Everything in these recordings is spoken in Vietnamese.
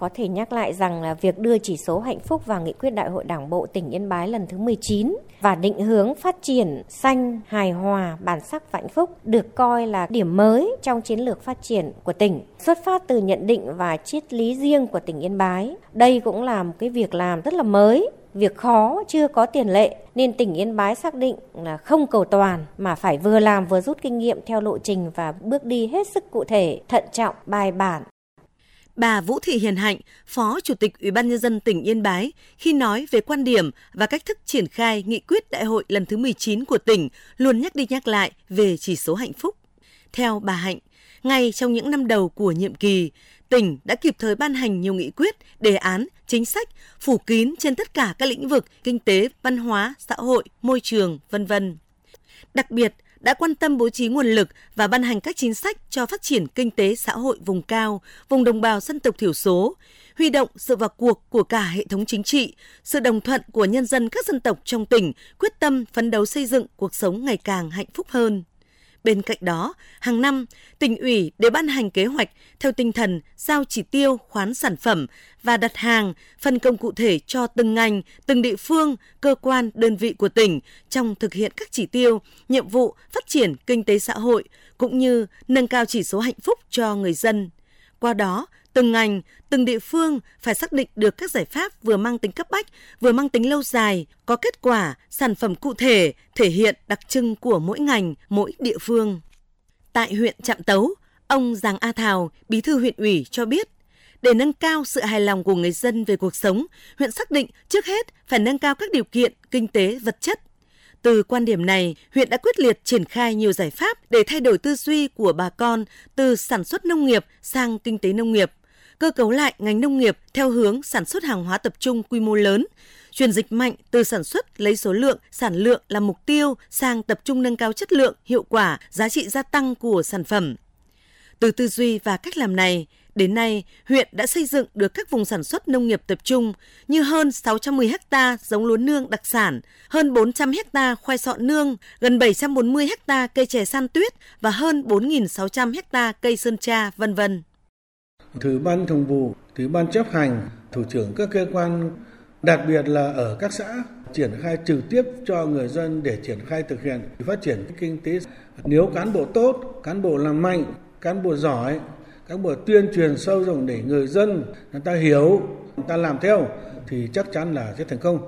Có thể nhắc lại rằng là việc đưa chỉ số hạnh phúc vào nghị quyết Đại hội Đảng bộ tỉnh Yên Bái lần thứ 19 và định hướng phát triển xanh, hài hòa, bản sắc và hạnh phúc được coi là điểm mới trong chiến lược phát triển của tỉnh. Xuất phát từ nhận định và triết lý riêng của tỉnh Yên Bái, đây cũng là một cái việc làm rất là mới việc khó chưa có tiền lệ nên tỉnh Yên Bái xác định là không cầu toàn mà phải vừa làm vừa rút kinh nghiệm theo lộ trình và bước đi hết sức cụ thể, thận trọng, bài bản Bà Vũ Thị Hiền Hạnh, Phó Chủ tịch Ủy ban nhân dân tỉnh Yên Bái khi nói về quan điểm và cách thức triển khai nghị quyết đại hội lần thứ 19 của tỉnh luôn nhắc đi nhắc lại về chỉ số hạnh phúc. Theo bà Hạnh, ngay trong những năm đầu của nhiệm kỳ, tỉnh đã kịp thời ban hành nhiều nghị quyết, đề án, chính sách phủ kín trên tất cả các lĩnh vực kinh tế, văn hóa, xã hội, môi trường, vân vân. Đặc biệt, đã quan tâm bố trí nguồn lực và ban hành các chính sách cho phát triển kinh tế xã hội vùng cao, vùng đồng bào dân tộc thiểu số, huy động sự vào cuộc của cả hệ thống chính trị, sự đồng thuận của nhân dân các dân tộc trong tỉnh, quyết tâm phấn đấu xây dựng cuộc sống ngày càng hạnh phúc hơn. Bên cạnh đó, hàng năm, tỉnh ủy để ban hành kế hoạch theo tinh thần giao chỉ tiêu khoán sản phẩm và đặt hàng, phân công cụ thể cho từng ngành, từng địa phương, cơ quan, đơn vị của tỉnh trong thực hiện các chỉ tiêu, nhiệm vụ phát triển kinh tế xã hội cũng như nâng cao chỉ số hạnh phúc cho người dân. Qua đó, từng ngành, từng địa phương phải xác định được các giải pháp vừa mang tính cấp bách, vừa mang tính lâu dài, có kết quả, sản phẩm cụ thể, thể hiện đặc trưng của mỗi ngành, mỗi địa phương. Tại huyện Trạm Tấu, ông Giàng A Thào, bí thư huyện ủy cho biết, để nâng cao sự hài lòng của người dân về cuộc sống, huyện xác định trước hết phải nâng cao các điều kiện kinh tế vật chất. Từ quan điểm này, huyện đã quyết liệt triển khai nhiều giải pháp để thay đổi tư duy của bà con từ sản xuất nông nghiệp sang kinh tế nông nghiệp – cơ cấu lại ngành nông nghiệp theo hướng sản xuất hàng hóa tập trung quy mô lớn, chuyển dịch mạnh từ sản xuất lấy số lượng, sản lượng là mục tiêu sang tập trung nâng cao chất lượng, hiệu quả, giá trị gia tăng của sản phẩm. Từ tư duy và cách làm này, đến nay huyện đã xây dựng được các vùng sản xuất nông nghiệp tập trung như hơn 610 ha giống lúa nương đặc sản, hơn 400 ha khoai sọ nương, gần 740 ha cây chè san tuyết và hơn 4.600 ha cây sơn tra, vân vân thứ ban thường vụ, thứ ban chấp hành, thủ trưởng các cơ quan, đặc biệt là ở các xã triển khai trực tiếp cho người dân để triển khai thực hiện phát triển kinh tế. Nếu cán bộ tốt, cán bộ làm mạnh, cán bộ giỏi, cán bộ tuyên truyền sâu rộng để người dân người ta hiểu, người ta làm theo thì chắc chắn là sẽ thành công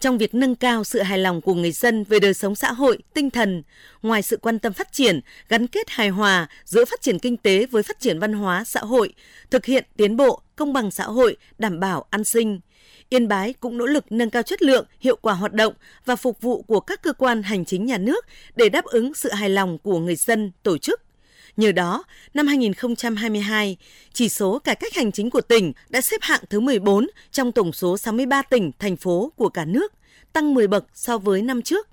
trong việc nâng cao sự hài lòng của người dân về đời sống xã hội, tinh thần, ngoài sự quan tâm phát triển, gắn kết hài hòa giữa phát triển kinh tế với phát triển văn hóa xã hội, thực hiện tiến bộ, công bằng xã hội, đảm bảo an sinh. Yên Bái cũng nỗ lực nâng cao chất lượng, hiệu quả hoạt động và phục vụ của các cơ quan hành chính nhà nước để đáp ứng sự hài lòng của người dân, tổ chức. Nhờ đó, năm 2022, chỉ số cải cách hành chính của tỉnh đã xếp hạng thứ 14 trong tổng số 63 tỉnh, thành phố của cả nước, tăng 10 bậc so với năm trước.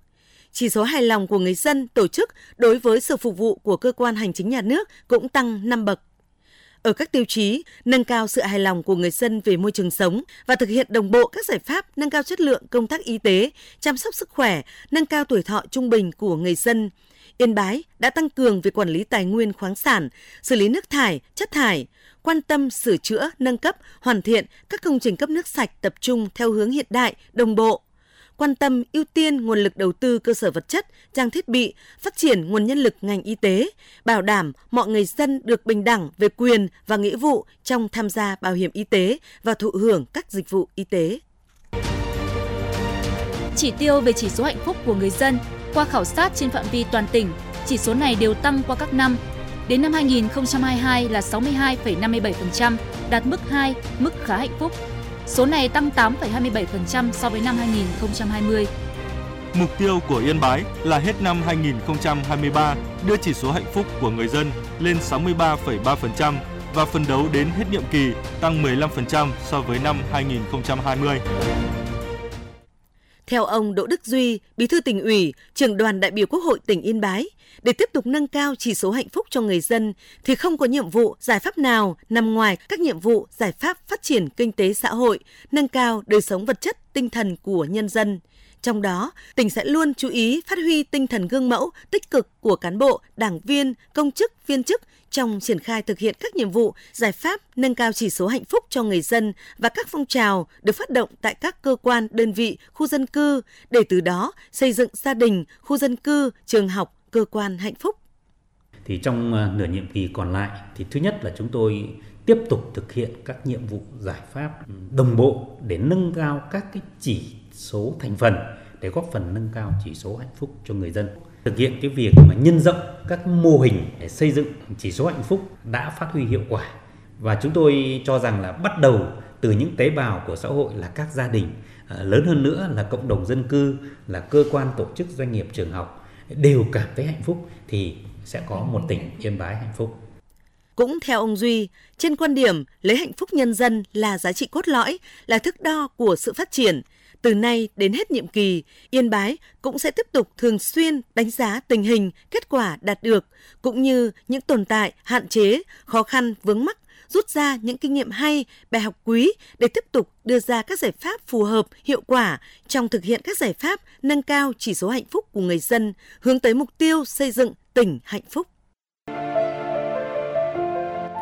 Chỉ số hài lòng của người dân, tổ chức đối với sự phục vụ của cơ quan hành chính nhà nước cũng tăng 5 bậc. Ở các tiêu chí, nâng cao sự hài lòng của người dân về môi trường sống và thực hiện đồng bộ các giải pháp nâng cao chất lượng công tác y tế, chăm sóc sức khỏe, nâng cao tuổi thọ trung bình của người dân, Yên Bái đã tăng cường việc quản lý tài nguyên khoáng sản, xử lý nước thải, chất thải, quan tâm sửa chữa, nâng cấp, hoàn thiện các công trình cấp nước sạch tập trung theo hướng hiện đại, đồng bộ quan tâm ưu tiên nguồn lực đầu tư cơ sở vật chất, trang thiết bị, phát triển nguồn nhân lực ngành y tế, bảo đảm mọi người dân được bình đẳng về quyền và nghĩa vụ trong tham gia bảo hiểm y tế và thụ hưởng các dịch vụ y tế. Chỉ tiêu về chỉ số hạnh phúc của người dân qua khảo sát trên phạm vi toàn tỉnh, chỉ số này đều tăng qua các năm. Đến năm 2022 là 62,57%, đạt mức 2, mức khá hạnh phúc. Số này tăng 8,27% so với năm 2020. Mục tiêu của Yên Bái là hết năm 2023 đưa chỉ số hạnh phúc của người dân lên 63,3% và phấn đấu đến hết nhiệm kỳ tăng 15% so với năm 2020. Theo ông Đỗ Đức Duy, Bí thư tỉnh ủy, trưởng đoàn đại biểu Quốc hội tỉnh Yên Bái, để tiếp tục nâng cao chỉ số hạnh phúc cho người dân thì không có nhiệm vụ, giải pháp nào nằm ngoài các nhiệm vụ, giải pháp phát triển kinh tế xã hội, nâng cao đời sống vật chất, tinh thần của nhân dân. Trong đó, tỉnh sẽ luôn chú ý phát huy tinh thần gương mẫu, tích cực của cán bộ, đảng viên, công chức, viên chức trong triển khai thực hiện các nhiệm vụ, giải pháp nâng cao chỉ số hạnh phúc cho người dân và các phong trào được phát động tại các cơ quan, đơn vị, khu dân cư để từ đó xây dựng gia đình, khu dân cư, trường học, cơ quan hạnh phúc. Thì trong ờ, nửa nhiệm kỳ còn lại thì thứ nhất là chúng tôi tiếp tục thực hiện các nhiệm vụ giải pháp ừ, đồng bộ để nâng cao các cái chỉ số thành phần, để góp phần nâng cao chỉ số hạnh phúc cho người dân. Thực hiện cái việc mà nhân rộng các mô hình để xây dựng chỉ số hạnh phúc đã phát huy hiệu quả. Và chúng tôi cho rằng là bắt đầu từ những tế bào của xã hội là các gia đình ờ, lớn hơn nữa là cộng đồng dân cư, là cơ quan tổ chức doanh nghiệp trường học, đều cảm thấy hạnh phúc thì sẽ có một tỉnh yên bái hạnh phúc cũng theo ông Duy, trên quan điểm lấy hạnh phúc nhân dân là giá trị cốt lõi, là thước đo của sự phát triển, từ nay đến hết nhiệm kỳ, Yên Bái cũng sẽ tiếp tục thường xuyên đánh giá tình hình, kết quả đạt được, cũng như những tồn tại, hạn chế, khó khăn, vướng mắc, rút ra những kinh nghiệm hay, bài học quý để tiếp tục đưa ra các giải pháp phù hợp, hiệu quả trong thực hiện các giải pháp nâng cao chỉ số hạnh phúc của người dân, hướng tới mục tiêu xây dựng tỉnh hạnh phúc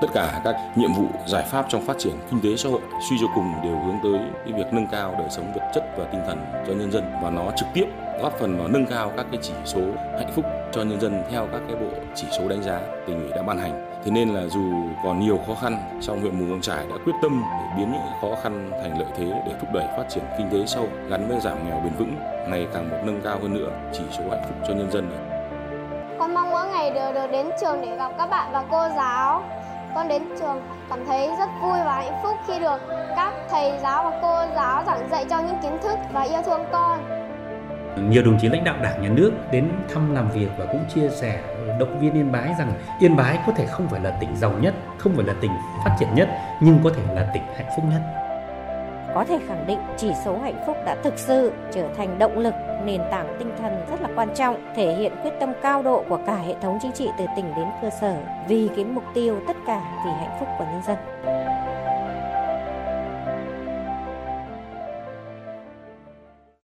tất cả các nhiệm vụ giải pháp trong phát triển kinh tế xã hội suy cho cùng đều hướng tới cái việc nâng cao đời sống vật chất và tinh thần cho nhân dân và nó trực tiếp góp phần vào nâng cao các cái chỉ số hạnh phúc cho nhân dân theo các cái bộ chỉ số đánh giá tỉnh ủy đã ban hành. Thế nên là dù còn nhiều khó khăn, song huyện Mù Căng Trải đã quyết tâm để biến những khó khăn thành lợi thế để thúc đẩy phát triển kinh tế sâu gắn với giảm nghèo bền vững, ngày càng một nâng cao hơn nữa chỉ số hạnh phúc cho nhân dân. Con mong mỗi ngày đều được đến trường để gặp các bạn và cô giáo con đến trường cảm thấy rất vui và hạnh phúc khi được các thầy giáo và cô giáo giảng dạy cho những kiến thức và yêu thương con. Nhiều đồng chí lãnh đạo đảng nhà nước đến thăm làm việc và cũng chia sẻ động viên Yên Bái rằng Yên Bái có thể không phải là tỉnh giàu nhất, không phải là tỉnh phát triển nhất, nhưng có thể là tỉnh hạnh phúc nhất. Có thể khẳng định chỉ số hạnh phúc đã thực sự trở thành động lực nền tảng tinh thần rất là quan trọng, thể hiện quyết tâm cao độ của cả hệ thống chính trị từ tỉnh đến cơ sở vì cái mục tiêu tất cả vì hạnh phúc của nhân dân.